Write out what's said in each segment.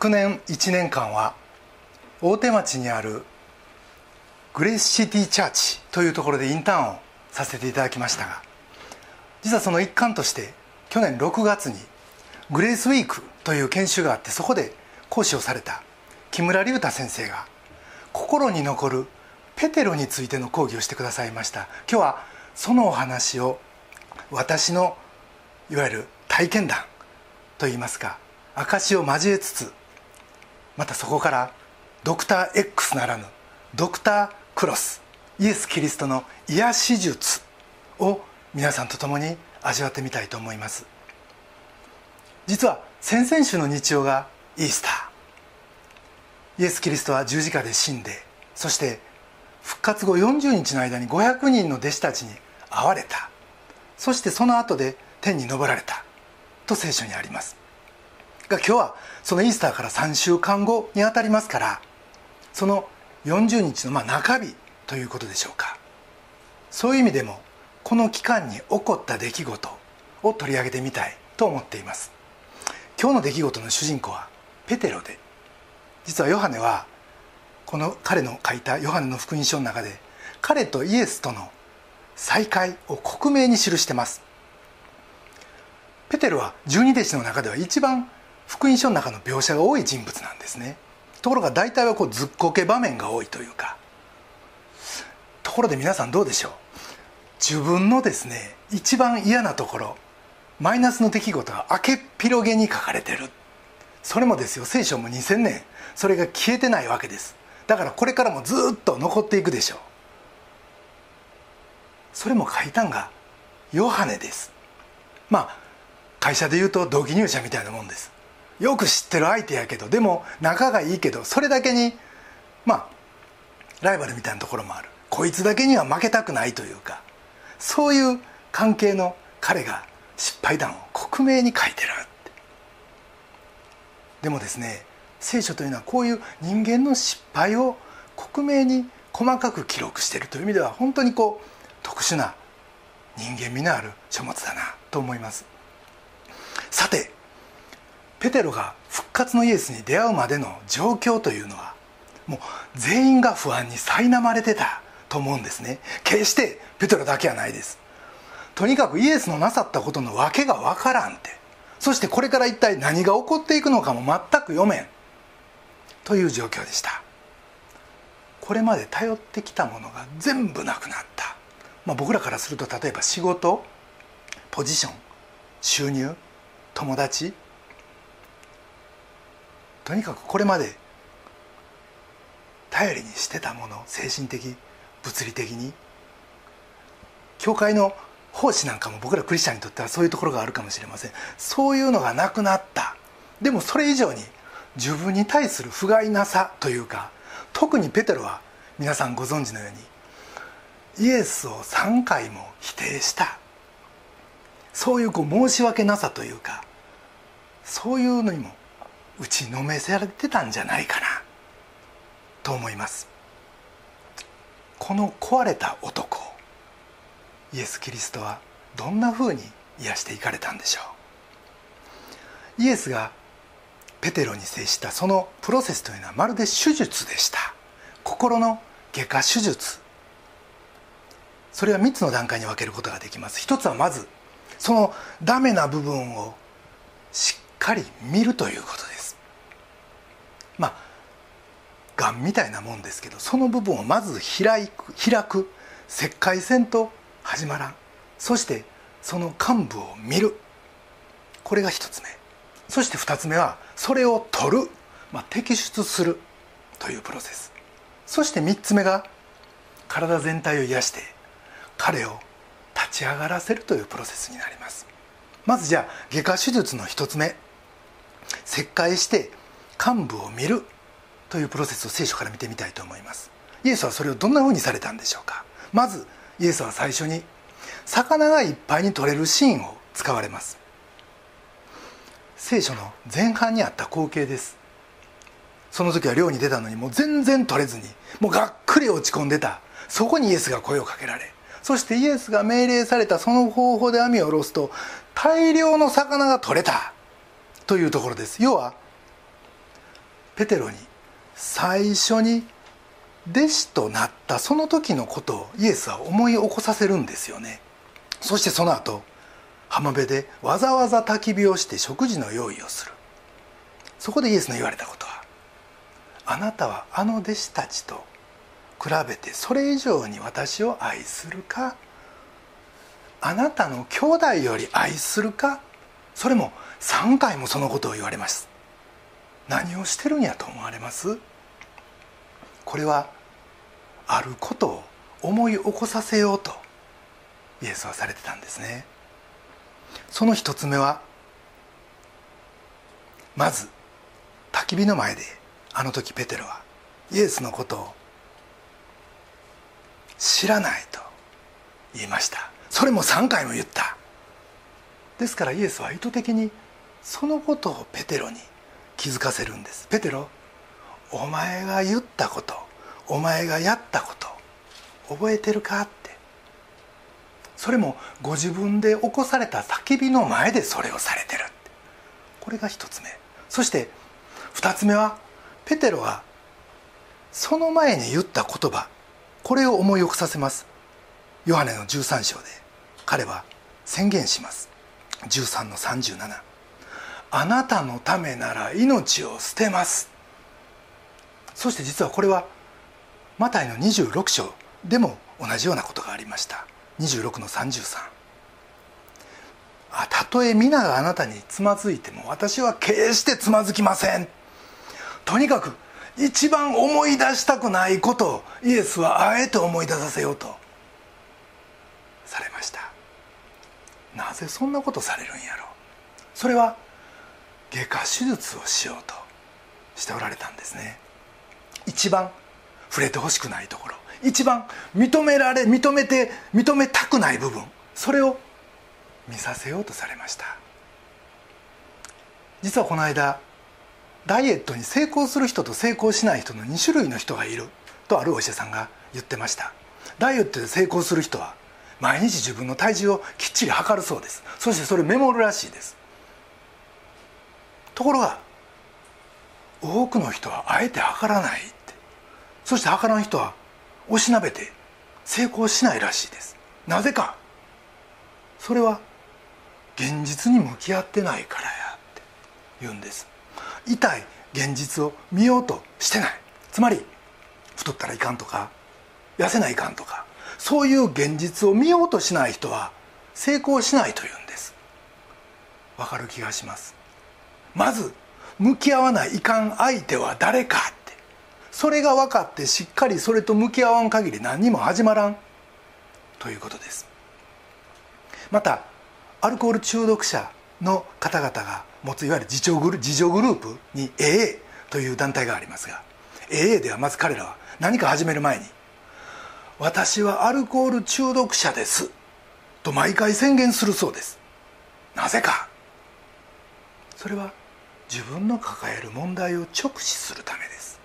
昨年1年間は大手町にあるグレースシティチャーチというところでインターンをさせていただきましたが実はその一環として去年6月にグレースウィークという研修があってそこで講師をされた木村隆太先生が心に残るペテロについての講義をしてくださいました。今日はそのお話を私のいわゆる体験談といいますか証を交えつつまたそこからドクター X ならぬドクタークロスイエス・キリストの癒し術を皆さんと共に味わってみたいと思います。実は先々週の日曜がイースター。イエス・キリストは十字架で死んでそして復活後40日の間に500人の弟子たちに会われた。そしてその後で天に昇られたと聖書にあります。が今日はそのイースターから3週間後にあたりますからその40日のまあ中日ということでしょうか。そういう意味でもこの期間に起こった出来事を取り上げてみたいと思っています。今日の出来事の主人公はペテロで実はヨハネはこの彼の書いたヨハネの福音書の中で彼とイエスとの再会を克明に記してます。ペテロは十二弟子の中では一番福音書の中の描写が多い人物なんですね。ところが大体はこうずっこけ場面が多いというか。ところで皆さんどうでしょう？自分のですね一番嫌なところマイナスの出来事が明けっ広げに書かれてる。それもですよ聖書も2000年。それが消えてないわけです。だからこれからもずっと残っていくでしょう。それも書いたんがヨハネです。まあ会社でいうと同期入社みたいなもんです。よく知ってる相手やけどでも仲がいいけどそれだけにまあライバルみたいなところもある。こいつだけには負けたくないというかそういう関係の彼が失敗談を克明に書いてるでもですね聖書というのはこういう人間の失敗を克明に細かく記録しているという意味では本当にこう特殊な人間味のある書物だなと思います。さてペテロが復活のイエスに出会うまでの状況というのはもう全員が不安に苛まれてたと思うんですね。決してペテロだけはないです。とにかくイエスのなさったことの訳がわからんって。そしてこれから一体何が起こっていくのかも全く読めん。という状況でした。これまで頼ってきたものが全部なくなった、まあ、僕らからすると例えば仕事ポジション収入友達とにかくこれまで頼りにしてたもの精神的物理的に教会の奉仕なんかも僕らクリスチャンにとってはそういうところがあるかもしれません。そういうのがなくなった。でもそれ以上に自分に対する不甲斐なさというか特にペテロは皆さんご存知のようにイエスを3回も否定した。そういうこう申し訳なさというかそういうのにも打ちのめされてたんじゃないかなと思います。この壊れた男イエス・キリストはどんなふうに癒していかれたんでしょう。イエスがペテロに接したそのプロセスというのはまるで手術でした。心の外科手術。それは3つの段階に分けることができます。一つはまずそのダメな部分をしっかり見るということです。まあがんみたいなもんですけどその部分をまず開く開く。切開せんと始まらん。そしてその幹部を見る。これが1つ目。そして2つ目はそれを取る、まあ、摘出する。というプロセス。そして3つ目が体全体を癒して彼を立ち上がらせる。というプロセスになります。まずじゃあ外科手術の1つ目。切開して幹部を見るというプロセスを聖書から見てみたいと思います。イエスはそれをどんなふうにされたんでしょうか。まずイエスは最初に魚がいっぱいに取れるシーンを使われます。聖書の前半にあった光景です。その時は漁に出たのにもう全然取れずにもうがっくり落ち込んでた。そこにイエスが声をかけられそしてイエスが命令されたその方法で網を下ろすと大量の魚が取れたというところです。要はペテロに最初に弟子となったその時のことをイエスは思い起こさせるんですよね。そしてその後浜辺でわざわざ焚き火をして食事の用意をする。そこでイエスの言われたことはあなたはあの弟子たちと比べてそれ以上に私を愛するかあなたの兄弟より愛するかそれも3回もそのことを言われます。何をしてるんやと思われます？これはあることを思い起こさせようとイエスはされてたんですね。その一つ目はまず焚き火の前であの時ペテロはイエスのことを知らないと言いました。それも3回も言った。ですからイエスは意図的にそのことをペテロに気づかせるんです。ペテロお前が言ったことお前がやったこと覚えてるかって。それもご自分で起こされた叫びの前でそれをされてるこれが一つ目。そして二つ目はペテロがその前に言った言葉これを思い起こさせます。ヨハネの13章で彼は宣言します。13の37あなたのためなら命を捨てます。そして実はこれはマタイの26章でも同じようなことがありました。26の33あたとえ皆があなたにつまずいても私は決してつまずきません。とにかく一番思い出したくないことをイエスはあえて思い出させようとされました。なぜそんなことされるんやろう。それは外科手術をしようとしておられたんですね。一番触れてほしくないところ。一番認められ認めて認めたくない部分。それを見させようとされました。実はこの間ダイエットに成功する人と成功しない人の2種類の人がいる。とあるお医者さんが言ってました。ダイエットで成功する人は毎日自分の体重をきっちり測るそうです。そしてそれメモるらしいです。ところが多くの人はあえて測らないって。そして測らん人はおしなべて成功しないらしいです。なぜか。それは現実に向き合ってないからやって。言うんです。痛い現実を見ようとしてない。つまり太ったらいかんとか痩せないかんとか。そういう現実を見ようとしない人は成功しないというんです。わかる気がします。まず向き合わないいかん相手は誰かって。それが分かってしっかりそれと向き合わん限り何にも始まらん。ということです。またアルコール中毒者の方々が持ついわゆる自助グル自グループに AA という団体がありますが AA ではまず彼らは何か始める前に「私はアルコール中毒者です」と毎回宣言するそうです。なぜか。それは自分の抱える問題を直視するためです。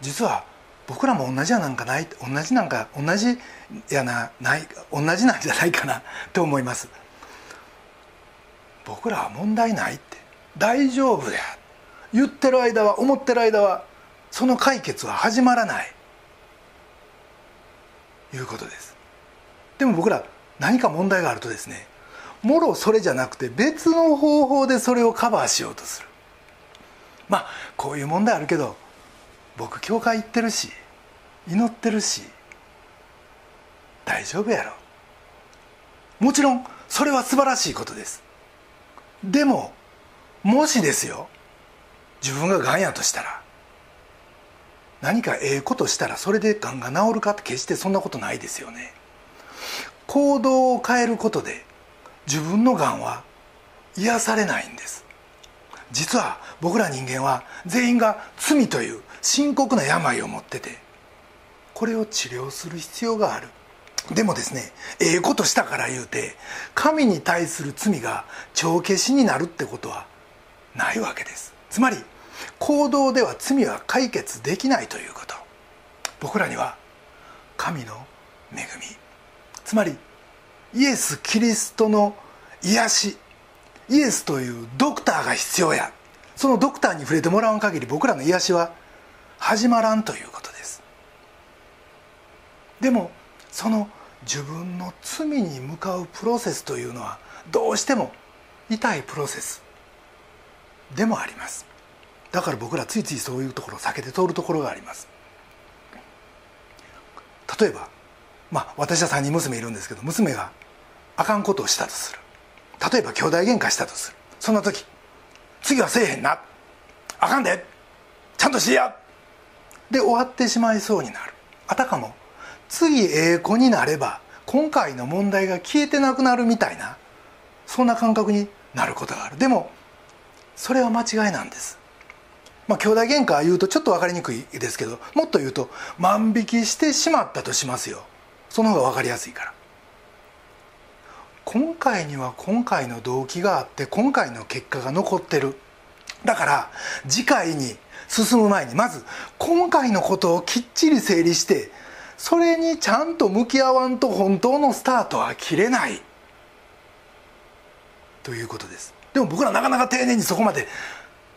実は僕らも同じやなんかない同じなんか同じやなない同じなんじゃないかなと思います。僕らは問題ないって大丈夫や言ってる間は思ってる間はその解決は始まらないいうことです。でも僕ら何か問題があるとですねもろそれじゃなくて別の方法でそれをカバーしようとする。まあこういう問題あるけど僕教会行ってるし祈ってるし大丈夫やろ。もちろんそれは素晴らしいことです。でももしですよ自分ががんやとしたら何かええことしたらそれでがんが治るかって決してそんなことないですよね。行動を変えることで自分のがんは癒されないんです。実は僕ら人間は全員が罪という深刻な病を持っててこれを治療する必要がある。でもですねええことしたから言うて神に対する罪が帳消しになるってことはないわけです。つまり行動では罪は解決できないということ。僕らには神の恵み。つまりイエス・キリストの癒し。イエスというドクターが必要や。そのドクターに触れてもらわん限り僕らの癒しは始まらんということです。でもその自分の罪に向かうプロセスというのはどうしても痛いプロセスでもあります。だから僕らついついそういうところを避けて通るところがあります。例えばまあ私は3人娘いるんですけど娘があかんことをしたとする。例えば兄弟喧嘩したとする。そんな時次はせえへんな。あかんで。ちゃんとしや。で終わってしまいそうになる。あたかも次ええ子になれば今回の問題が消えてなくなるみたいなそんな感覚になることがある。でもそれは間違いなんです。まあ兄弟喧嘩言うとちょっと分かりにくいですけどもっと言うと万引きしてしまったとしますよ。その方が分かりやすいから。今回には今回の動機があって今回の結果が残ってる。だから次回に進む前にまず今回のことをきっちり整理してそれにちゃんと向き合わんと本当のスタートは切れない。ということです。でも僕らなかなか丁寧にそこまで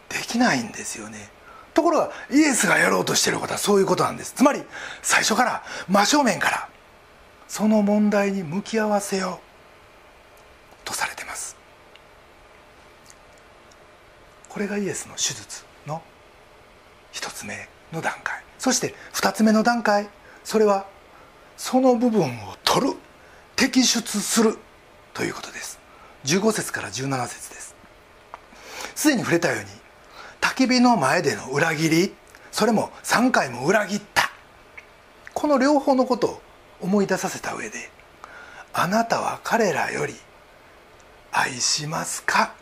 できないんですよね。ところがイエスがやろうとしてることはそういうことなんです。つまり最初から真正面からその問題に向き合わせよう。とされてます。これがイエスの手術の一つ目の段階。そして二つ目の段階。それはその部分を取る摘出するということです。15節から17節です。すでに触れたように焚き火の前での裏切りそれも3回も裏切った。この両方のことを思い出させた上で「あなたは彼らより愛しますか?」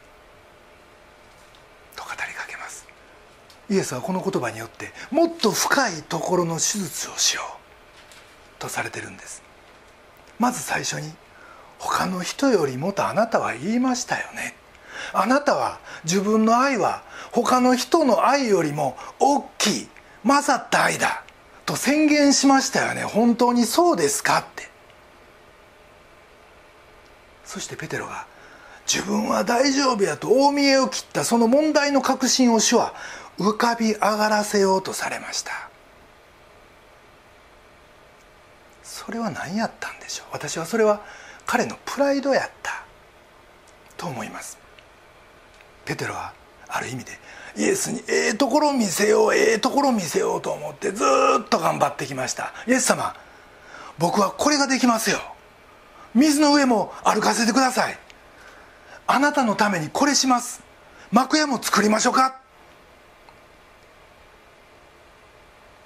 と語りかけます。イエスはこの言葉によってもっと深いところの手術をしよう。とされてるんです。まず最初に「他の人よりもとあなたは言いましたよね」あなたは自分の愛は他の人の愛よりも大きい勝った愛だ。と宣言しましたよね。本当にそうですか？って。そしてペテロが自分は大丈夫やと大見えを切ったその問題の確信を主は浮かび上がらせようとされました。それは何やったんでしょう？私はそれは彼のプライドやったと思います。ペテロはある意味でイエスにええところ見せようええところ見せようと思ってずっと頑張ってきました。イエス様僕はこれができますよ。水の上も歩かせてください。あなたのためにこれします。幕屋も作りましょうか。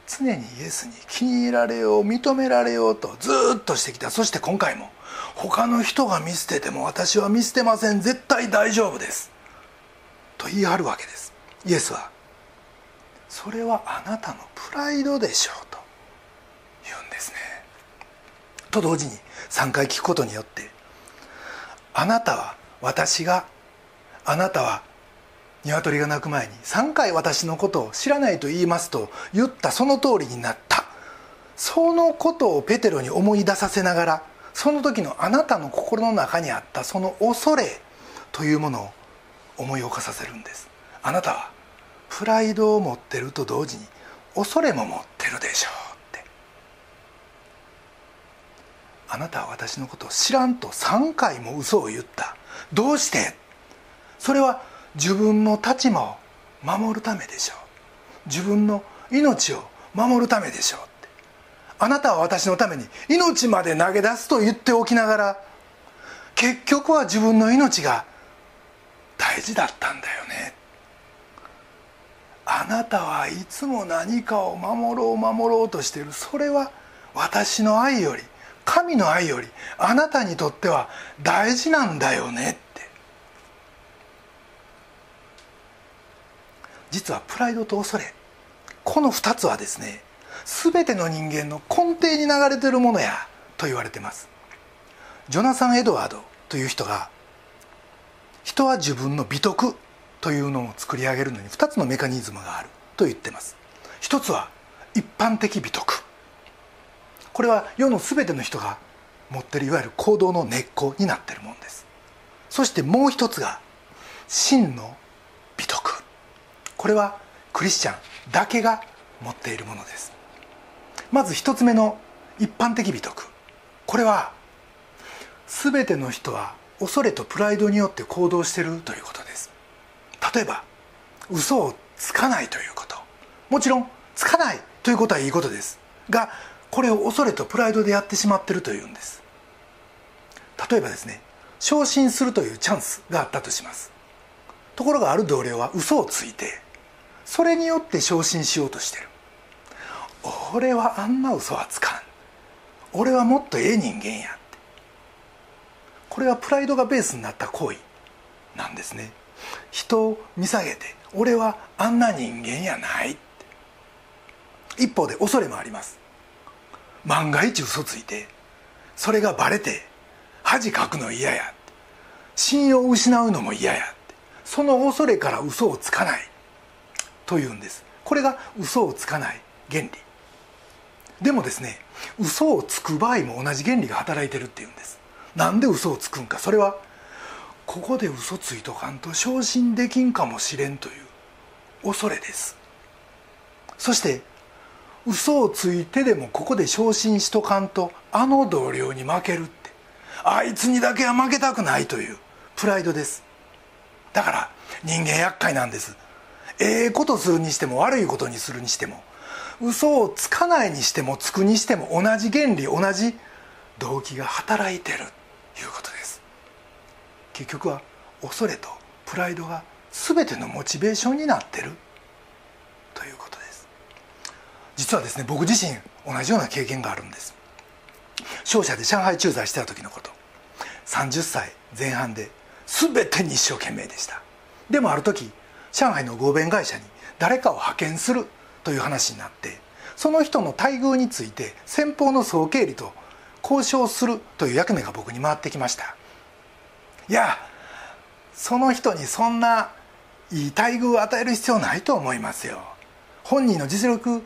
常にイエスに気に入られよう認められようとずっとしてきた。そして今回も他の人が見捨てても私は見捨てません。絶対大丈夫です。と言い張るわけです。イエスはそれはあなたのプライドでしょうと言うんですね。と同時に3回聞くことによってあなたは私があなたは鶏が鳴く前に3回私のことを知らないと言いますと言ったその通りになった。そのことをペテロに思い出させながらその時のあなたの心の中にあったその恐れというものを思い起こさせるんです。あなたはプライドを持ってると同時に恐れも持ってるでしょうって。あなたは私のことを知らんと3回も嘘を言った。どうして？それは自分の立場を守るためでしょう。自分の命を守るためでしょうって。あなたは私のために命まで投げ出すと言っておきながら結局は自分の命が大事だったんだよね。あなたはいつも何かを守ろう守ろうとしている。それは私の愛より神の愛よりあなたにとっては大事なんだよねって。実はプライドと恐れこの2つはですね全ての人間の根底に流れてるものやと言われてます。ジョナサン・エドワードという人が人は自分の美徳というのを作り上げるのに2つのメカニズムがあると言ってます。一つは一般的美徳。これは世の全ての人が持ってるいわゆる行動の根っこになってるもんです。そしてもう一つが真の美徳。これはクリスチャンだけが持っているものです。まず一つ目の一般的美徳。これは全ての人は恐れとプライドによって行動しているということです。例えば嘘をつかないということ。もちろんつかないということはいいことです。がこれを恐れとプライドでやってしまっているというんです。例えばですね昇進するというチャンスがあったとします。ところがある同僚は嘘をついてそれによって昇進しようとしてる。俺はあんな嘘はつかん。俺はもっとええ人間やって。これはプライドがベースになった行為なんですね。人を見下げて俺はあんな人間やない一方で恐れもあります。万が一嘘ついてそれがバレて恥かくの嫌や信用を失うのも嫌やその恐れから嘘をつかないというんです。これが嘘をつかない原理。でもですね嘘をつく場合も同じ原理が働いてるっていうんです。なんで嘘をつくんか。それはここで嘘ついとかんと昇進できんかもしれんという恐れです。そして嘘をついてでもここで昇進しとかんとあの同僚に負けるって。あいつにだけは負けたくないというプライドです。だから人間厄介なんです。ええことするにしても悪いことにするにしても嘘をつかないにしてもつくにしても同じ原理同じ動機が働いてるということです。結局は恐れとプライドが全てのモチベーションになってる。実はですね僕自身同じような経験があるんです。商社で上海駐在してた時のこと。30歳前半で全てに一生懸命でした。でもある時上海の合弁会社に誰かを派遣するという話になってその人の待遇について先方の総経理と交渉するという役目が僕に回ってきました。いやその人にそんないい待遇を与える必要ないと思いますよ。本人の実力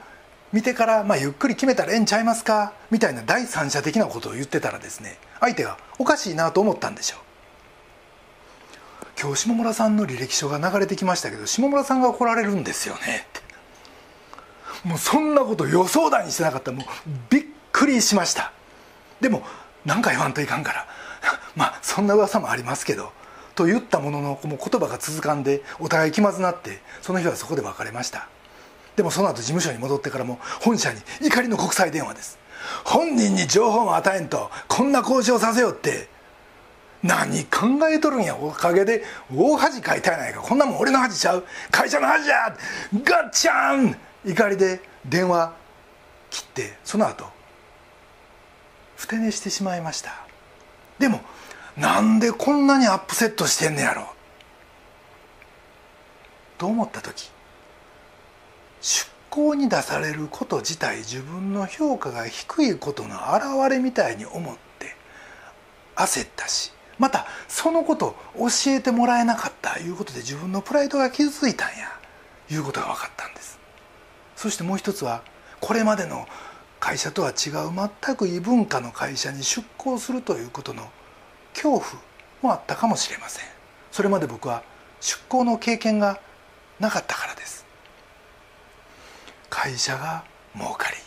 見てから、まあ、ゆっくり決めたらええんちゃいますか？みたいな第三者的なことを言ってたらですね相手がおかしいなと思ったんでしょう。今日下村さんの履歴書が流れてきましたけど下村さんが来られるんですよね？って。もうそんなこと予想だにしてなかった。もうびっくりしました。でも何か言わんといかんから。まあそんな噂もありますけどと言ったもののもう言葉が続かんでお互い気まずなってその日はそこで別れました。でもその後事務所に戻ってからも本社に怒りの国際電話です。本人に情報も与えんとこんな交渉させよって。何考えとるんやおかげで大恥かいたやないか。こんなもん俺の恥ちゃう。会社の恥じゃ。ガッチャン。怒りで電話切ってその後ふて寝してしまいました。でもなんでこんなにアップセットしてんねやろ。と思った時出向に出されること自体自分の評価が低いことの表れみたいに思って焦ったしまたそのこと教えてもらえなかったいうことで自分のプライドが傷ついたんやいうことが分かったんです。そしてもう一つはこれまでの会社とは違う全く異文化の会社に出向するということの恐怖もあったかもしれません。それまで僕は出向の経験がなかったからです。会社が儲かり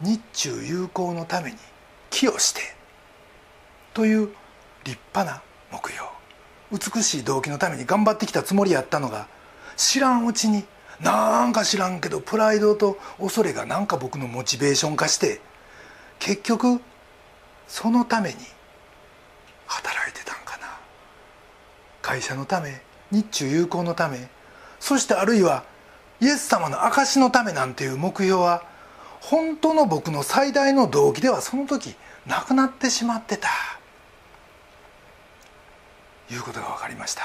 日中友好のために寄与してという立派な目標美しい動機のために頑張ってきたつもりやったのが知らんうちになんか知らんけどプライドと恐れがなんか僕のモチベーション化して結局そのために働いてたんかな。会社のため日中友好のためそしてあるいはイエス様の証のためなんていう目標は本当の僕の最大の動機ではその時なくなってしまってた。いうことが分かりました。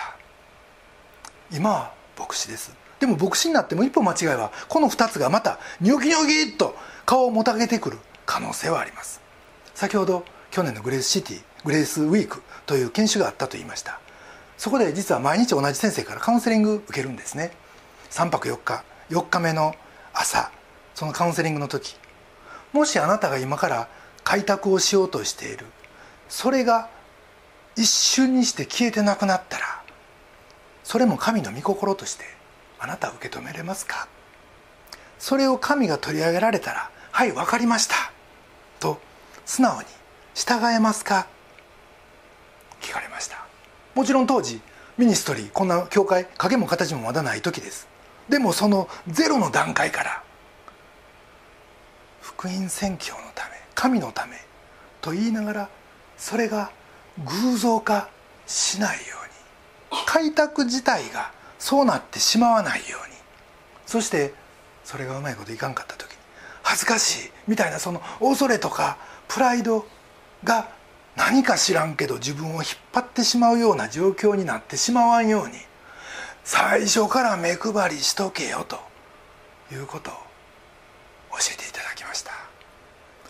今は牧師です。でも牧師になっても一歩間違いはこの2つがまたニョキニョキっと顔をもたげてくる可能性はあります。先ほど去年のグレースシティグレースウィークという研修があったと言いました。そこで実は毎日同じ先生からカウンセリング受けるんですね。3泊4日4日目の朝そのカウンセリングの時。もしあなたが今から開拓をしようとしているそれが一瞬にして消えてなくなったらそれも神の御心としてあなた受け止めれますか？それを神が取り上げられたら「はい分かりました」と素直に従えますか？聞かれました。もちろん当時ミニストリーこんな教会影も形もまだない時です。でもそのゼロの段階から福音宣教のため神のためと言いながらそれが偶像化しないように開拓自体がそうなってしまわないようにそしてそれがうまいこといかんかった時に恥ずかしいみたいなその恐れとかプライドが何か知らんけど自分を引っ張ってしまうような状況になってしまわんように最初から目配りしとけよということを教えていただきました。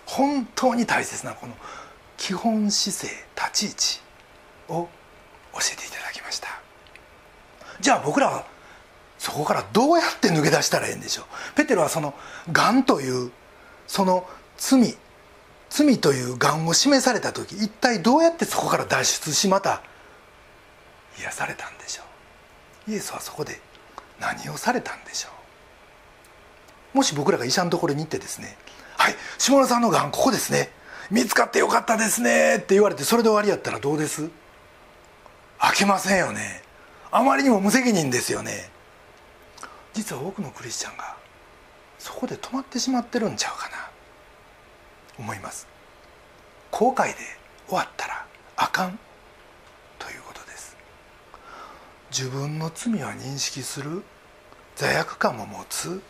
本当に大切なこの基本姿勢立ち位置を教えていただきました。じゃあ僕らはそこからどうやって抜け出したらええんでしょう。ペテロはその「がん」というその罪罪というがんを示された時一体どうやってそこから脱出しまた癒されたんでしょう。イエスはそこで何をされたんでしょう？もし僕らが医者のところに行ってですね「はい下田さんのがんここですね見つかってよかったですね」って言われてそれで終わりやったらどうです？開けませんよね。あまりにも無責任ですよね。実は多くのクリスチャンがそこで止まってしまってるんちゃうかな思います。後悔で終わったらあかんということです自分の罪は認識する？罪悪感も持つ？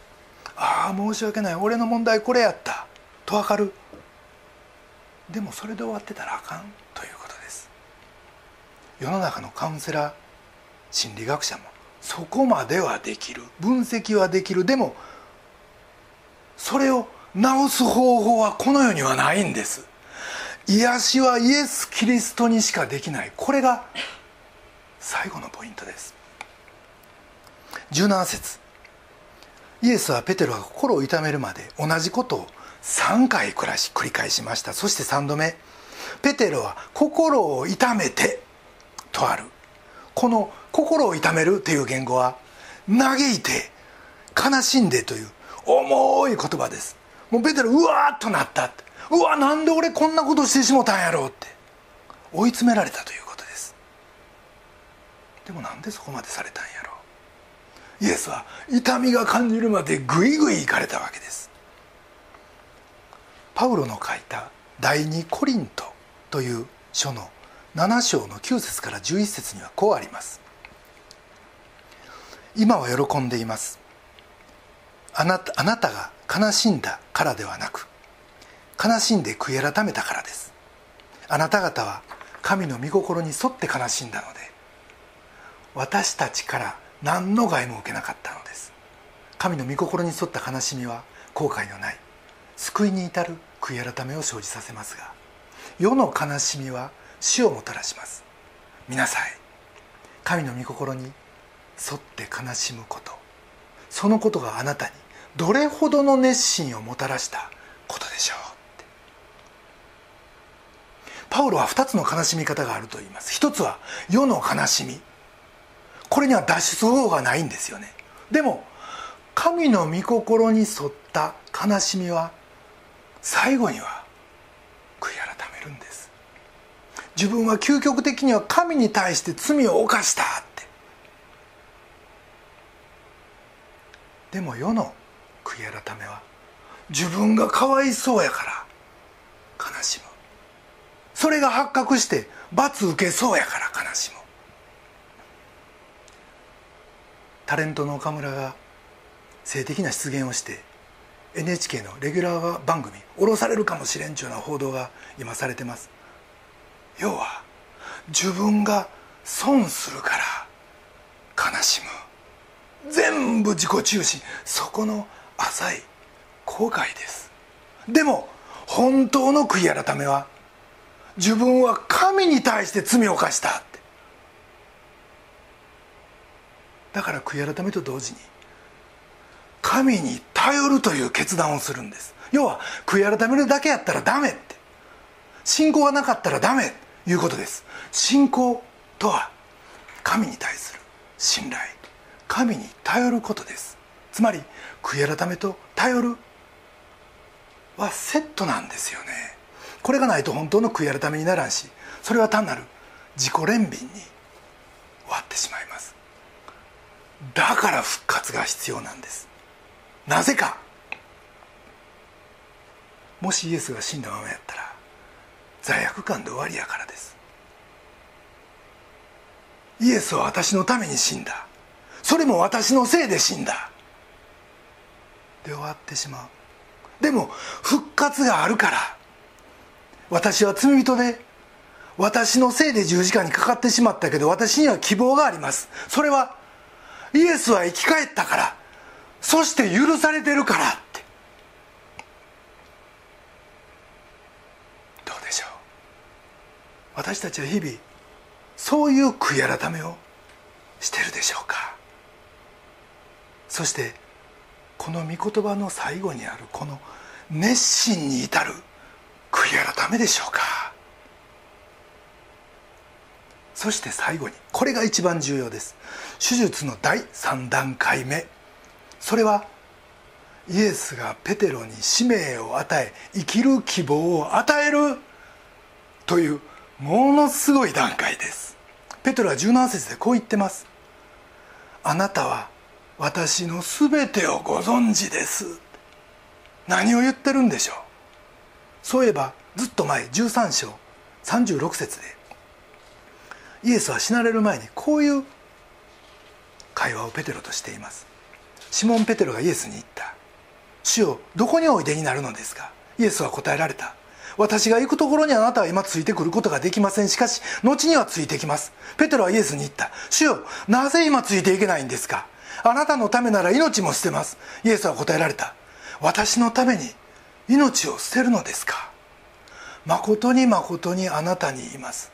ああ申し訳ない。俺の問題これやった。と分かる。でもそれで終わってたらあかんということです。世の中のカウンセラー心理学者もそこまではできる。分析はできる。でもそれを治す方法はこの世にはないんです。癒しはイエス・キリストにしかできない。これが最後のポイントです。17節。イエスはペテロが心を痛めるまで同じことを3回暮らし繰り返しました。そして3度目。ペテロは心を痛めてとある。この心を痛めるという言語は嘆いて悲しんでという重い言葉です。もうペテロうわーっとなったって。うわなんで俺こんなことしてしもたんやろうって。追い詰められたという。でもなんでそこまでされたんやろ。うイエスは痛みが感じるまでグイグイ行かれたわけです。パウロの書いた第二コリントという書の7章の9節から11節にはこうあります。今は喜んでいます。あなたあなたが悲しんだからではなく悲しんで悔い改めたからです。あなた方は神の御心に沿って悲しんだので私たちから何の害も受けなかったのです。神の御心に沿った悲しみは後悔のない救いに至る悔い改めを生じさせますが世の悲しみは死をもたらします。見なさい。神の御心に沿って悲しむこと。そのことがあなたにどれほどの熱心をもたらしたことでしょう。パウロは2つの悲しみ方があると言います。一つは世の悲しみ。これには脱出方法がないんですよね。でも神の御心に沿った悲しみは最後には悔い改めるんです。自分は究極的には神に対して罪を犯したって。でも世の悔い改めは自分がかわいそうやから悲しむ。それが発覚して罰受けそうやから悲しむタレントの岡村が性的な出現をして NHK のレギュラー番組降ろされるかもしれんちゅうような報道が今されてます。要は自分が損するから悲しむ。全部自己中心そこの浅い後悔です。でも本当の悔い改めは自分は神に対して罪を犯したってだから悔い改めと同時に神に頼るという決断をするんです。要は悔い改めるだけやったらダメって。信仰がなかったらダメいうことです。信仰とは神に対する信頼。神に頼ることです。つまり悔い改めと頼るはセットなんですよね。これがないと本当の悔い改めにならんしそれは単なる自己憐憫に終わってしまいますだから復活が必要なんです。なぜか。もしイエスが死んだままやったら罪悪感で終わりやからです。イエスは私のために死んだ。それも私のせいで死んだ。で終わってしまう。でも復活があるから私は罪人で私のせいで十字架にかかってしまったけど私には希望があります。それはイエスは生き返ったからそして許されてるからって。どうでしょう？私たちは日々そういう悔い改めをしてるでしょうか？そしてこの御言葉の最後にあるこの熱心に至る悔い改めでしょうか？そして最後にこれが一番重要です。手術の第3段階目。それはイエスがペテロに使命を与え生きる希望を与えるというものすごい段階です。ペテロは17節でこう言ってます。あなたは私の全てをご存知です。何を言ってるんでしょう。そういえばずっと前13章36節でイエスは死なれる前にこういう会話をペテロとしています。シモン・ペテロがイエスに言った「主よどこにおいでになるのですか?」イエスは答えられた。私が行くところにあなたは今ついてくることができません。しかし後にはついてきます。ペテロはイエスに言った。主よなぜ今ついていけないんですか？あなたのためなら命も捨てます。イエスは答えられた。私のために命を捨てるのですか？誠に誠にあなたに言います。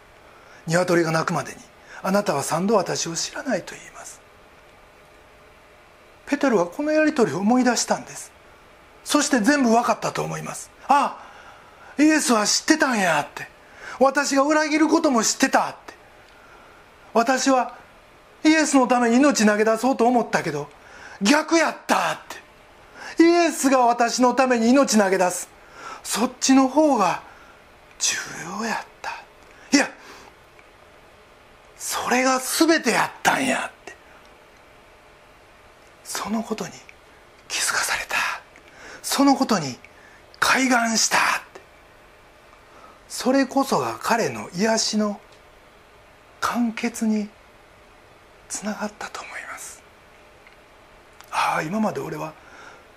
鶏が鳴くまでに。あなたは三度私を知らないと言います。ペテロはこのやり取りを思い出したんです。そして全部分かったと思います。あイエスは知ってたんやって。私が裏切ることも知ってたって。私はイエスのために命投げ出そうと思ったけど逆やったって。イエスが私のために命投げ出す。そっちの方が重要やった。いやそれが全てやったんやって。そのことに気づかされた。そのことに開眼した。それこそが彼の癒しの完結につながったと思います。ああ今まで俺は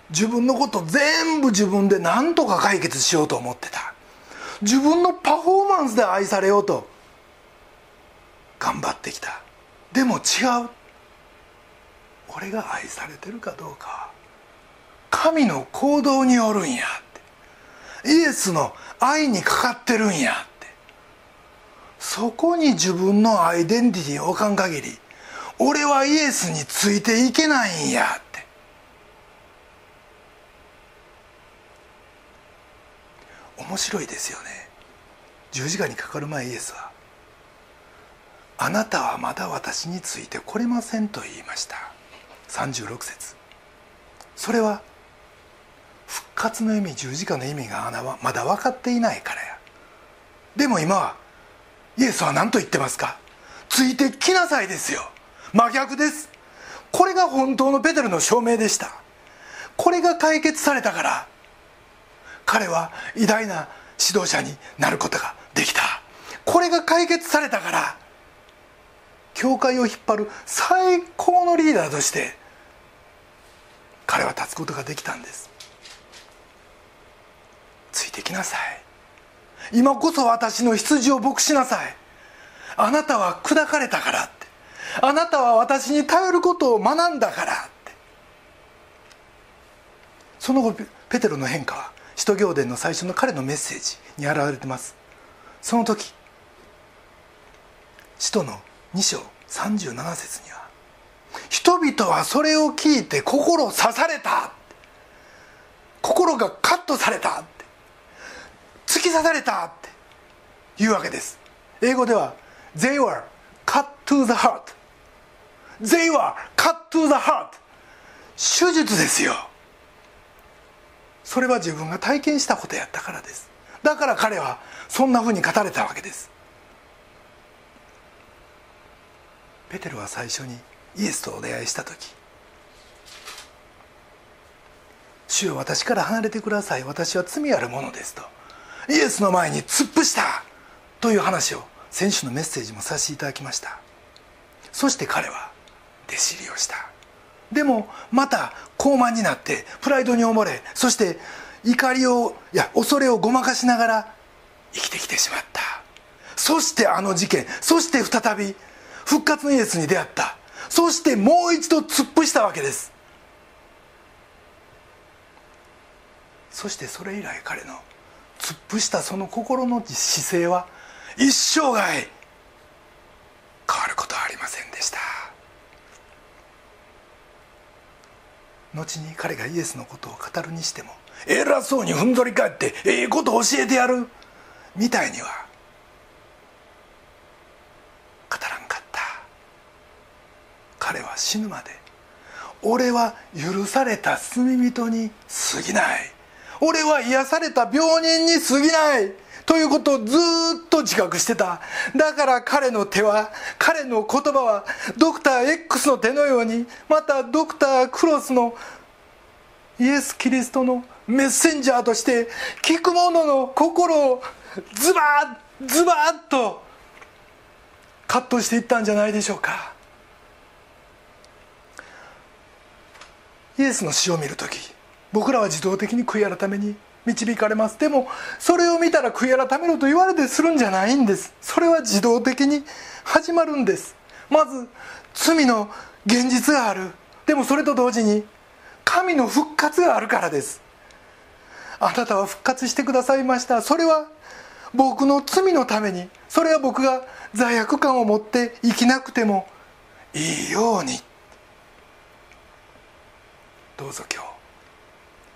自分のこと全部自分で何とか解決しようと思ってた。自分のパフォーマンスで愛されようと頑張ってきた。でも違う。俺が愛されてるかどうか。神の行動によるんやって。イエスの愛にかかってるんやって。そこに自分のアイデンティティを置かん限り俺はイエスについていけないんやって。面白いですよね。十字架にかかる前イエスは「あなたはまだ私についてこれません」と言いました。36節。それは復活の意味十字架の意味がまだ分かっていないからや。でも今はイエスは何と言ってますか？ついてきなさいですよ。真逆です。これが本当のペテロの証明でした。これが解決されたから彼は偉大な指導者になることができた。これが解決されたから教会を引っ張る最高のリーダーとして彼は立つことができたんです。ついてきなさい。今こそ私の羊を牧しなさい。あなたは砕かれたからって。あなたは私に頼ることを学んだからって。その後ペテロの変化は使徒行伝の最初の彼のメッセージに表れてます。その時使徒の2章37節には人々はそれを聞いて心刺された。心がカットされた。突き刺された。っていうわけです。英語では They were cut to the heart They were cut to the heart 手術ですよ。それは自分が体験したことやったからです。だから彼はそんなふうに語れたわけです。ペテロは最初にイエスとお出会いした時「主よ私から離れてください。私は罪あるものです」と。イエスの前に突っ伏したという話を選手のメッセージもさせていただきました。そして彼は弟子入りをした。でもまた高慢になってプライドに溺れそして怒りをいや恐れをごまかしながら生きてきてしまった。そしてあの事件そして再び復活のイエスに出会った。そしてもう一度突っ伏したわけです。そしてそれ以来彼の突っ伏したその心の姿勢は一生涯変わることはありませんでした。後に彼がイエスのことを語るにしても偉そうにふんぞり返ってええこと教えてやるみたいには語らんかった彼は死ぬまで俺は許された罪人に過ぎない。俺は癒された病人に過ぎない。ということをずっと自覚してた。だから彼の手は彼の言葉はドクター X の手のようにまたドクタークロスのイエス・キリストのメッセンジャーとして聞く者の心をズバッズバッとカットしていったんじゃないでしょうか。イエスの死を見る時僕らは自動的に悔い改めに導かれます。でもそれを見たら悔い改めろと言われてするんじゃないんです。それは自動的に始まるんです。まず罪の現実がある。でもそれと同時に神の復活があるからです。あなたは復活してくださいました。それは僕の罪のために。それは僕が罪悪感を持って生きなくてもいいように。どうぞ今日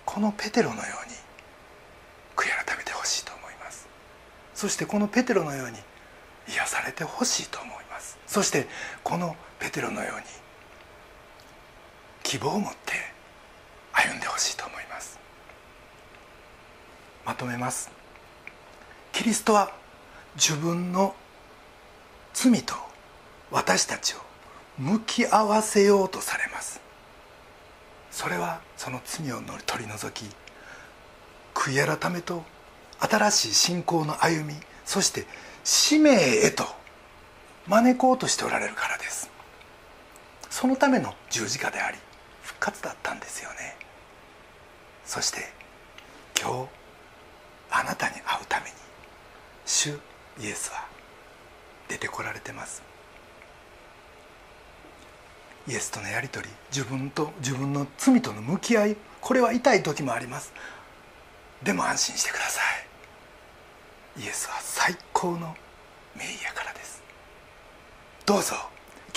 このペテロのように悔い改めてほしいと思います。そしてこのペテロのように癒されてほしいと思います。そしてこのペテロのように希望を持って歩んでほしいと思います。まとめます。キリストは自分の罪と私たちを向き合わせようとされます。それはその罪を取り除き悔い改めと新しい信仰の歩みそして使命へと招こうとしておられるからです。そのための十字架であり復活だったんですよね。そして今日あなたに会うために主イエスは出てこられてます。イエスとのやり取り自分と自分の罪との向き合いこれは痛い時もあります。でも安心してください。イエスは最高の名医やからです。どうぞ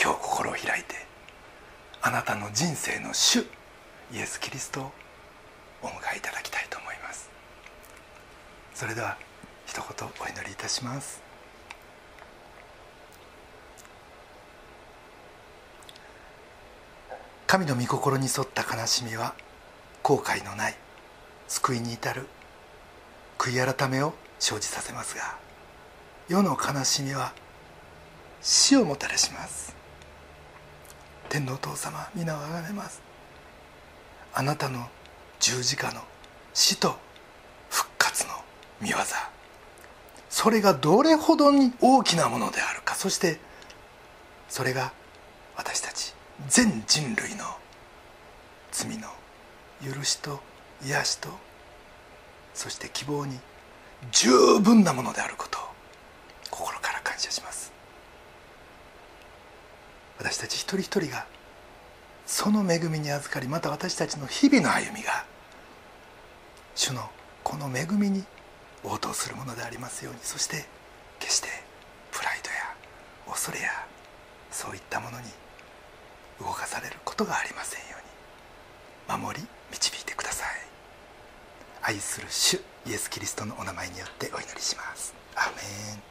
今日心を開いてあなたの人生の主イエス・キリストをお迎えいただきたいと思います。それでは一言お祈りいたします。神の御心に沿った悲しみは後悔のない救いに至る悔い改めを生じさせますが世の悲しみは死をもたらします。天皇父様皆をあがめます。あなたの十字架の死と復活の御業。それがどれほどに大きなものであるかそしてそれが私たち全人類の罪の許しと癒しとそして希望に十分なものであることを心から感謝します。私たち一人一人がその恵みに預かりまた私たちの日々の歩みが主のこの恵みに応答するものでありますようにそして決してプライドや恐れやそういったものに動かされることがありませんように。守り導いてください。愛する主イエス・キリストのお名前によってお祈りします。アメン。